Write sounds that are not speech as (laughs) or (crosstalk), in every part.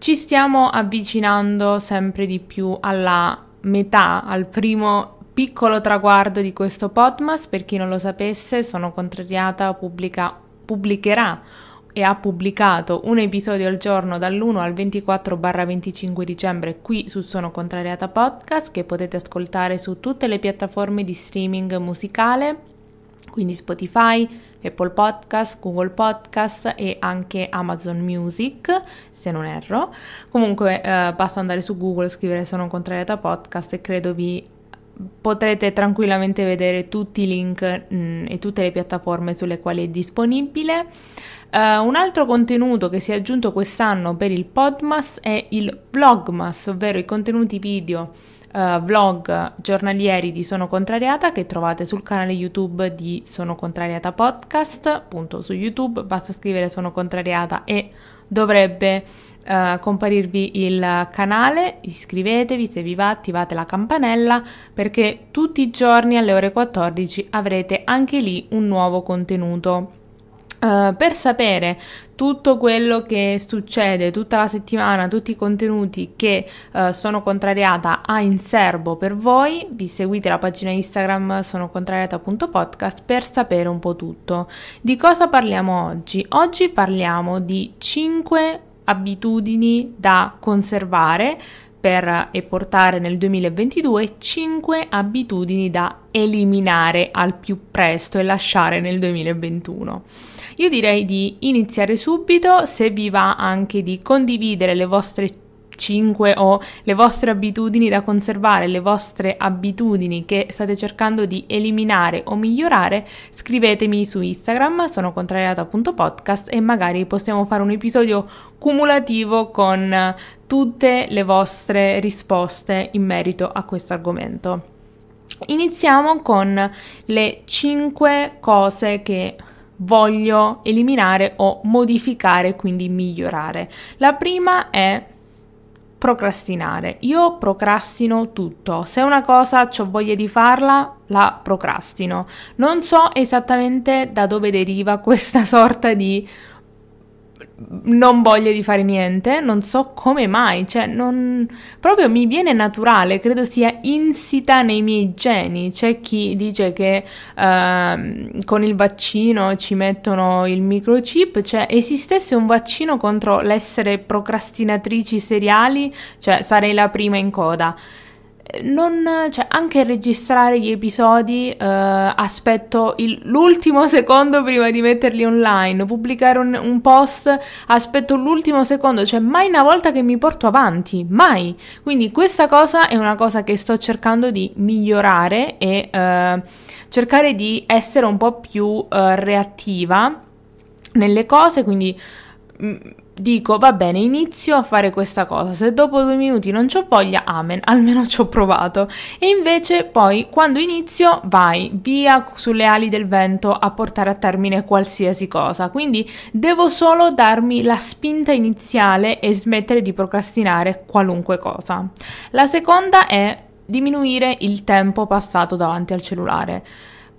Ci stiamo avvicinando sempre di più alla metà, al primo piccolo traguardo di questo podcast. Per chi non lo sapesse, Sono Contrariata pubblica, pubblicherà e ha pubblicato un episodio al giorno dall'1 al 24-25 dicembre qui su Sono Contrariata Podcast che potete ascoltare su tutte le piattaforme di streaming musicale, quindi Spotify, Apple Podcast, Google Podcast e anche Amazon Music, se non erro. Comunque eh, basta andare su Google, scrivere Sono Contrariata Podcast e credo vi potrete tranquillamente vedere tutti i link mh, mm, e tutte le piattaforme sulle quali è disponibile. Uh, un altro contenuto che si è aggiunto quest'anno per il Podmas è il Vlogmas, ovvero i contenuti video uh, vlog giornalieri di Sono Contrariata che trovate sul canale YouTube di Sono Contrariata Podcast, appunto su YouTube, basta scrivere Sono Contrariata e dovrebbe uh, comparirvi il canale, iscrivetevi se vi va, attivate la campanella perché tutti i giorni alle ore 14 avrete anche lì un nuovo contenuto Uh, per sapere tutto quello che succede tutta la settimana, tutti i contenuti che uh, sono contrariata a in serbo per voi, vi seguite la pagina Instagram sono contrariata.podcast per sapere un po' tutto. Di cosa parliamo oggi? Oggi parliamo di 5 abitudini da conservare per e portare nel 2022 5 abitudini da eliminare al più presto e lasciare nel 2021. Io direi di iniziare subito, se vi va anche di condividere le vostre 5 o le vostre abitudini da conservare, le vostre abitudini che state cercando di eliminare o migliorare, scrivetemi su Instagram, sono contrariata.podcast e magari possiamo fare un episodio cumulativo con tutte le vostre risposte in merito a questo argomento. Iniziamo con le 5 cose che voglio eliminare o modificare, quindi migliorare. La prima è procrastinare. Io procrastino tutto. Se una cosa ho voglia di farla, la procrastino. Non so esattamente da dove deriva (laughs) questa sorta di non voglia di fare niente, non so come mai, cioè non proprio mi viene naturale, credo sia insita nei miei geni. C'è chi dice che uh, con il vaccino ci mettono il microchip, cioè esistesse un vaccino contro l'essere procrastinatrici seriali, cioè sarei la prima in coda non, cioè, anche registrare gli episodi eh, aspetto il, l'ultimo secondo prima di metterli online, pubblicare un, un, post aspetto l'ultimo secondo, cioè mai una volta che mi porto avanti, mai. Quindi questa cosa è una cosa che sto cercando di migliorare e eh, cercare di essere un po' più eh, reattiva nelle cose, quindi mm, dico va bene, inizio a fare questa cosa. Se dopo due minuti non ho voglia, amen, (laughs) almeno ci ho provato. E invece poi quando inizio, vai via sulle ali del vento a portare a termine qualsiasi cosa. Quindi devo solo darmi la spinta iniziale e smettere di procrastinare qualunque cosa. La seconda è diminuire il tempo passato davanti al cellulare.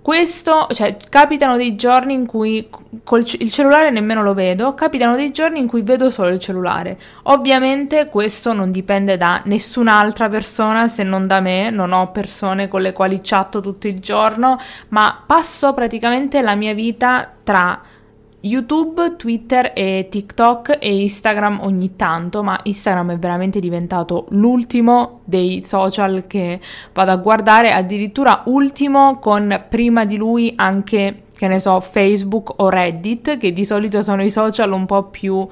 Questo, cioè, capitano dei giorni in cui col il cellulare nemmeno lo vedo, capitano dei giorni in cui vedo solo il cellulare. Ovviamente questo non dipende da nessun'altra persona se non da me, non ho persone con le quali chatto tutto il giorno, ma passo praticamente la mia vita tra YouTube, Twitter e TikTok e Instagram ogni tanto, ma Instagram è veramente diventato l'ultimo dei social che vado a guardare, addirittura ultimo con prima di lui anche che ne so, Facebook o Reddit, che di solito sono i social un po' più uh,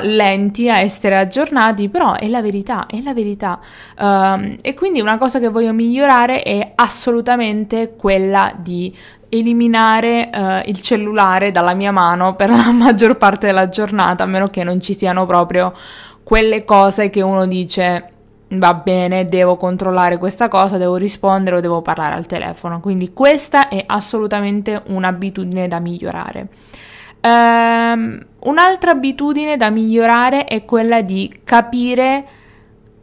lenti a essere aggiornati, però è la verità, è la verità. Um, e quindi una cosa che voglio migliorare è assolutamente quella di eliminare uh, il cellulare dalla mia mano per la (laughs) maggior parte della giornata, a meno che non ci siano proprio quelle cose che uno dice va bene, devo controllare questa cosa, devo rispondere o devo parlare al telefono. Quindi questa è assolutamente un'abitudine da migliorare. Um, un'altra abitudine da migliorare è quella di capire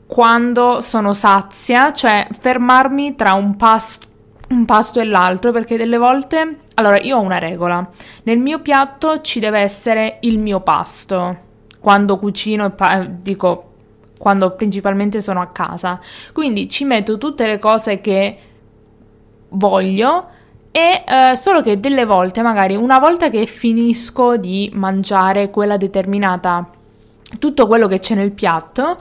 quando sono sazia, cioè fermarmi tra un pasto un pasto e l'altro perché delle volte allora io ho una regola. Nel mio piatto ci deve essere il mio pasto. Quando cucino pa- dico quando principalmente sono a casa. Quindi ci metto tutte le cose che voglio e eh, solo che delle volte magari una volta che finisco di mangiare quella determinata tutto quello che c'è nel piatto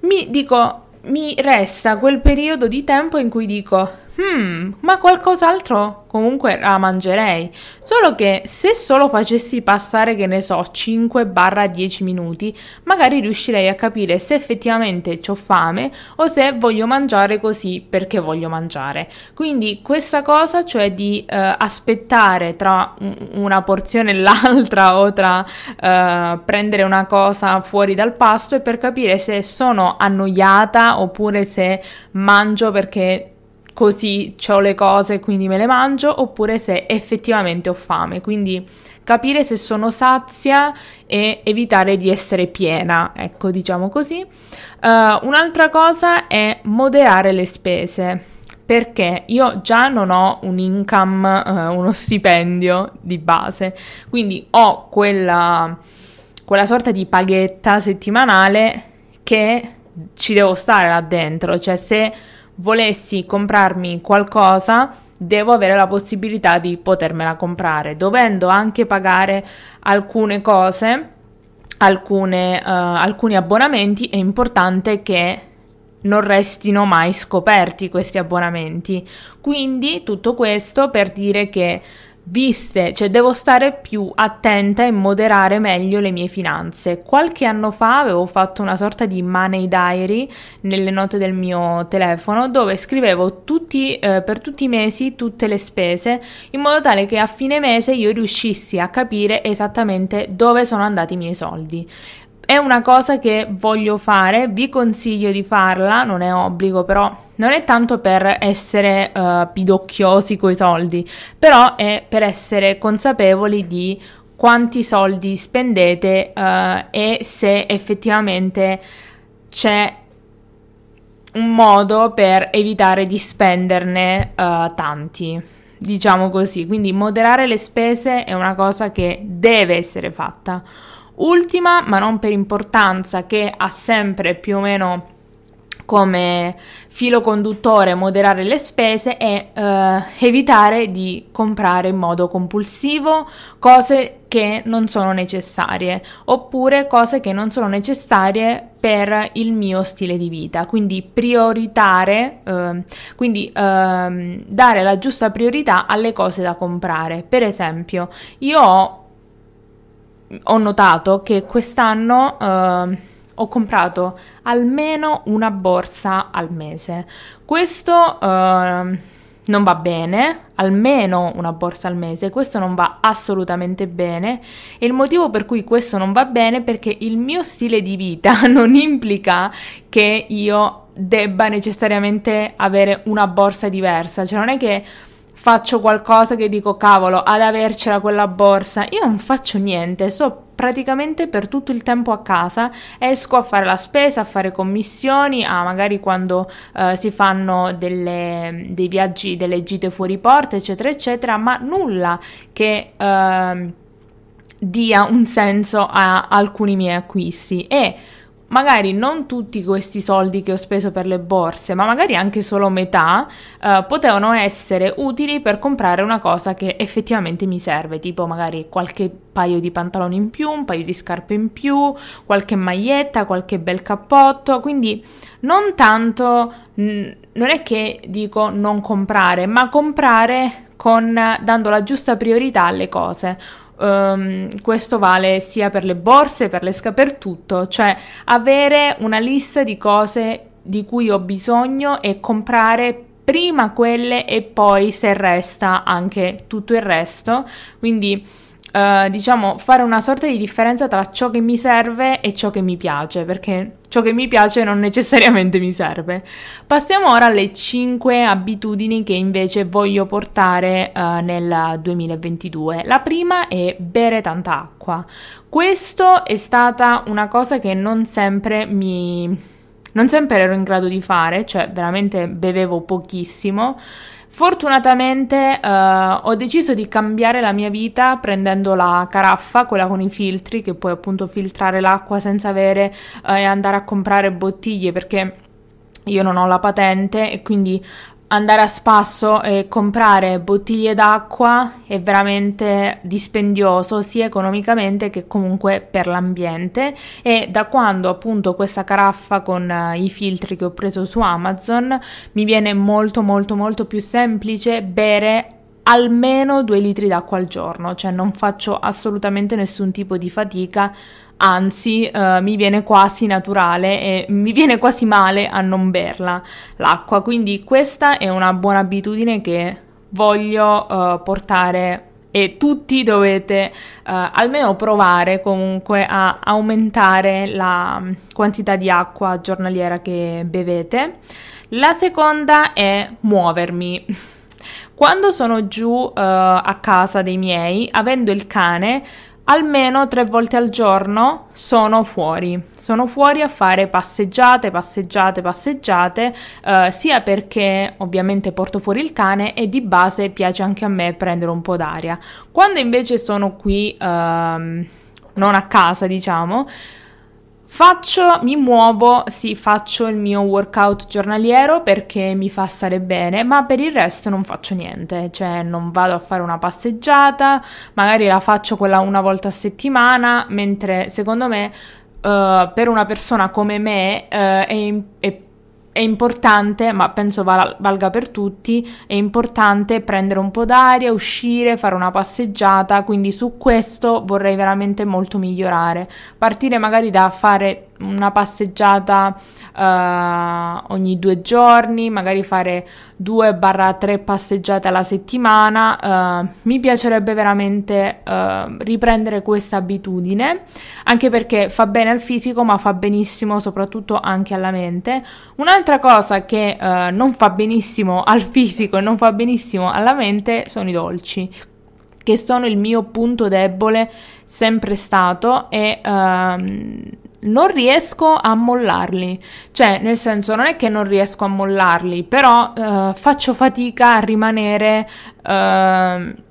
mi dico mi resta quel periodo di tempo in cui dico Hmm, ma qualcos'altro comunque la mangerei. Solo che se solo facessi passare, che ne so, 5-10 minuti, magari riuscirei a capire se effettivamente ho fame o se voglio mangiare così perché voglio mangiare. Quindi questa cosa, cioè di eh, aspettare tra una porzione e l'altra o tra eh, prendere una cosa fuori dal pasto, è per capire se sono annoiata oppure se mangio perché così ho le cose quindi me le mangio oppure se effettivamente ho fame. Quindi capire se sono sazia e evitare di essere piena ecco diciamo così. Uh, un'altra cosa è moderare le spese perché io già non ho un income, uh, uno (laughs) stipendio di base, quindi ho quella, quella sorta di paghetta settimanale che ci devo stare là dentro, cioè se volessi comprarmi qualcosa, devo avere la possibilità di potermela comprare, dovendo anche pagare alcune cose, alcune, uh, alcuni abbonamenti, è importante che non restino mai scoperti questi abbonamenti. Quindi tutto questo per dire che viste, cioè devo stare più attenta e moderare meglio le mie finanze. Qualche anno fa avevo fatto una sorta di money diary nelle note del mio telefono dove scrivevo tutti, eh, per tutti i mesi tutte le spese in modo tale che a fine mese io riuscissi a capire esattamente dove sono andati i miei soldi. È una cosa che voglio fare, vi consiglio di farla, non è obbligo, però non è tanto per essere uh, pidocchiosi coi soldi, però è per essere consapevoli di quanti soldi spendete uh, e se effettivamente c'è un modo per evitare di spenderne uh, tanti, diciamo così. Quindi moderare le spese è una cosa che deve essere fatta. Ultima, ma non per importanza, che ha sempre più o meno come filo conduttore moderare le spese è eh, evitare di comprare in modo compulsivo cose che non sono necessarie oppure cose che non sono necessarie per il mio stile di vita. Quindi prioritare eh, quindi eh, dare la giusta priorità alle cose da comprare. Per esempio io ho ho notato che quest'anno uh, ho comprato almeno una borsa al mese. Questo uh, non va bene, almeno una borsa al mese, questo non va assolutamente bene e il motivo per cui questo non va bene è perché il mio stile di vita (laughs) non implica che io debba necessariamente avere una borsa diversa, cioè non è che faccio qualcosa che dico cavolo, ad avercela quella borsa, io non faccio niente, so praticamente per tutto il tempo a casa, esco a fare la spesa, a fare commissioni, a magari quando uh, si fanno delle, dei viaggi, delle gite fuori porta, eccetera, eccetera, ma nulla che uh, dia un senso a alcuni miei acquisti. E magari non tutti questi soldi che ho speso per le borse, ma magari anche solo metà, eh, potevano essere utili per comprare una cosa che effettivamente mi serve, tipo magari qualche paio di pantaloni in più, un paio di scarpe in più, qualche maglietta, qualche bel cappotto, quindi non tanto, mh, non è che dico non comprare, ma comprare con, dando la giusta priorità alle cose Um, questo vale sia per le borse, per le sca, per tutto, cioè avere una lista di cose di cui ho bisogno e comprare prima quelle e poi se resta anche tutto il resto. Quindi Uh, diciamo, fare una sorta di differenza tra ciò che mi serve e ciò che mi piace, perché ciò che mi piace non necessariamente mi serve. Passiamo ora alle 5 abitudini che invece voglio portare uh, nel 2022. La prima è bere tanta acqua. Questo è stata una cosa che non sempre mi non sempre ero in grado di fare, cioè veramente bevevo pochissimo. Fortunatamente uh, ho deciso di cambiare la mia vita prendendo la caraffa, quella con i filtri, che puoi appunto filtrare l'acqua senza avere uh, e andare a comprare bottiglie perché io non ho la patente e quindi andare a spasso e comprare bottiglie d'acqua è veramente dispendioso sia economicamente che comunque per l'ambiente. E da quando appunto questa caraffa con uh, i filtri che ho preso su Amazon mi viene molto molto molto più semplice bere almeno due litri d'acqua al giorno, cioè non faccio assolutamente nessun tipo di fatica anzi uh, mi viene quasi naturale e mi viene quasi male a non berla l'acqua, quindi questa è una buona abitudine che voglio uh, portare e tutti dovete uh, almeno provare comunque a aumentare la quantità di acqua giornaliera che bevete. La seconda è muovermi. (laughs) Quando sono giù a casa dei miei, avendo il cane, almeno tre volte al giorno sono fuori. Sono fuori a fare passeggiate, passeggiate, passeggiate, eh, sia perché ovviamente porto fuori il cane e di base piace anche a me prendere un po' d'aria. Quando invece sono qui, ehm, non a casa, diciamo, Faccio, mi muovo, sì, faccio il mio workout giornaliero perché mi fa stare bene, ma per il resto non faccio niente, cioè non vado a fare una passeggiata, magari la faccio quella una volta a settimana, mentre secondo me uh, per una persona come me uh, è, è è importante, ma penso val- valga per tutti, è importante prendere un po' d'aria, uscire, fare una passeggiata, quindi su questo vorrei veramente molto migliorare. Partire magari da fare una passeggiata uh, ogni due giorni, magari fare 2-3 passeggiate alla settimana. Uh, mi piacerebbe veramente uh, riprendere questa abitudine, anche perché fa bene al fisico, ma fa benissimo soprattutto anche alla mente. Un'altra cosa che non fa benissimo al fisico e non fa benissimo alla mente sono i dolci che sono il mio punto debole sempre stato e uh, non riesco a mollarli. Cioè, nel senso, non è che non riesco a mollarli, però uh, faccio fatica a rimanere uh,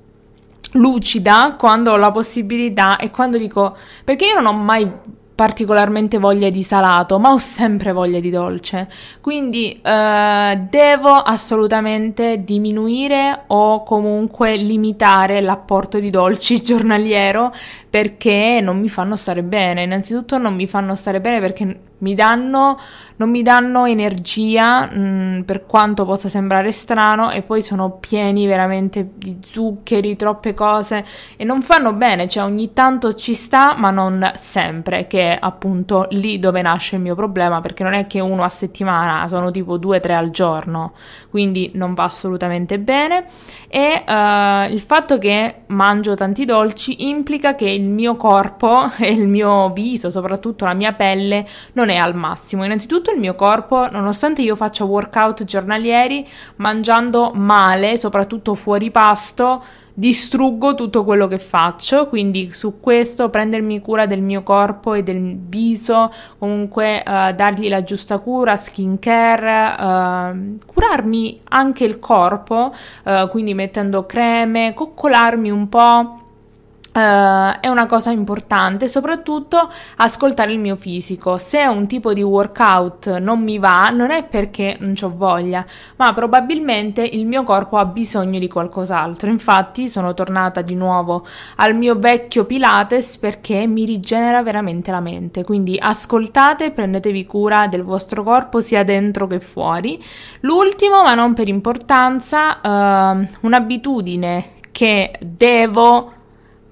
lucida quando ho la possibilità e quando dico perché io non ho mai particolarmente voglia di salato, ma ho sempre voglia di dolce. Quindi eh, devo assolutamente diminuire o comunque limitare l'apporto di dolci (laughs) giornaliero perché non mi fanno stare bene. Innanzitutto non mi fanno stare bene perché mi danno, non mi danno energia mh, mm, per quanto possa sembrare strano e poi sono pieni veramente di zuccheri, troppe cose e non fanno bene, cioè ogni tanto ci sta ma non sempre, che è appunto lì dove nasce il mio problema perché non è che uno a settimana, sono tipo due o tre al giorno, quindi non va assolutamente bene e uh, il fatto che mangio tanti dolci implica che il mio corpo (laughs) e il mio viso, soprattutto la mia pelle, non è al massimo. Innanzitutto il mio corpo, nonostante io faccia workout giornalieri, mangiando male, soprattutto fuori pasto, distruggo tutto quello che faccio, quindi su questo prendermi cura del mio corpo e del viso, comunque uh, dargli la giusta cura, skincare, uh, curarmi anche il corpo, uh, quindi mettendo creme, coccolarmi un po' Uh, è una cosa importante, soprattutto ascoltare il mio fisico. Se un tipo di workout non mi va, non è perché non ho voglia, ma probabilmente il mio corpo ha bisogno di qualcos'altro. Infatti, sono tornata di nuovo al mio vecchio Pilates perché mi rigenera veramente la mente. Quindi ascoltate, prendetevi cura del vostro corpo sia dentro che fuori. L'ultimo, ma non per importanza, uh, un'abitudine che devo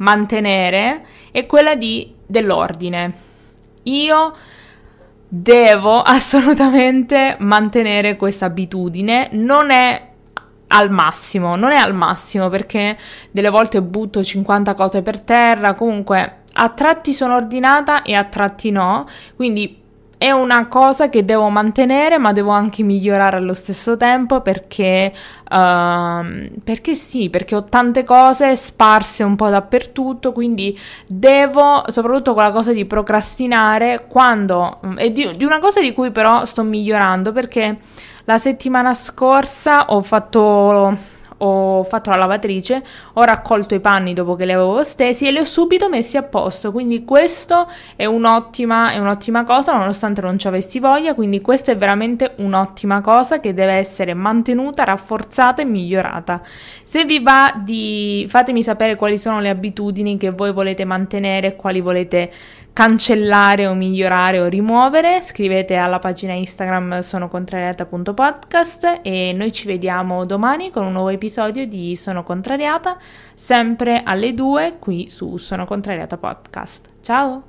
mantenere è quella di, dell'ordine. Io devo (laughs) assolutamente mantenere questa abitudine, non è al massimo, non è al massimo perché delle volte butto 50 cose per terra, comunque a tratti sono ordinata e a tratti no, quindi è una cosa che devo mantenere, ma devo anche migliorare allo stesso tempo perché, uh, perché sì, perché ho tante cose sparse un po' dappertutto, quindi devo, soprattutto con la cosa di procrastinare, quando, e di, di una cosa di cui però sto migliorando perché la settimana scorsa ho fatto ho fatto la lavatrice, ho raccolto i panni dopo che li avevo stesi e li ho subito messi a posto, quindi questo è un'ottima, è un'ottima cosa nonostante non ci avessi voglia, quindi questa è veramente un'ottima cosa che deve essere mantenuta, rafforzata e migliorata. Se vi va di fatemi sapere quali sono le abitudini che voi volete mantenere, quali volete cancellare o migliorare o rimuovere, scrivete alla pagina Instagram sono contrariata.podcast e noi ci vediamo domani con un nuovo episodio di Sono contrariata, sempre alle 2 qui su Sono contrariata podcast. Ciao!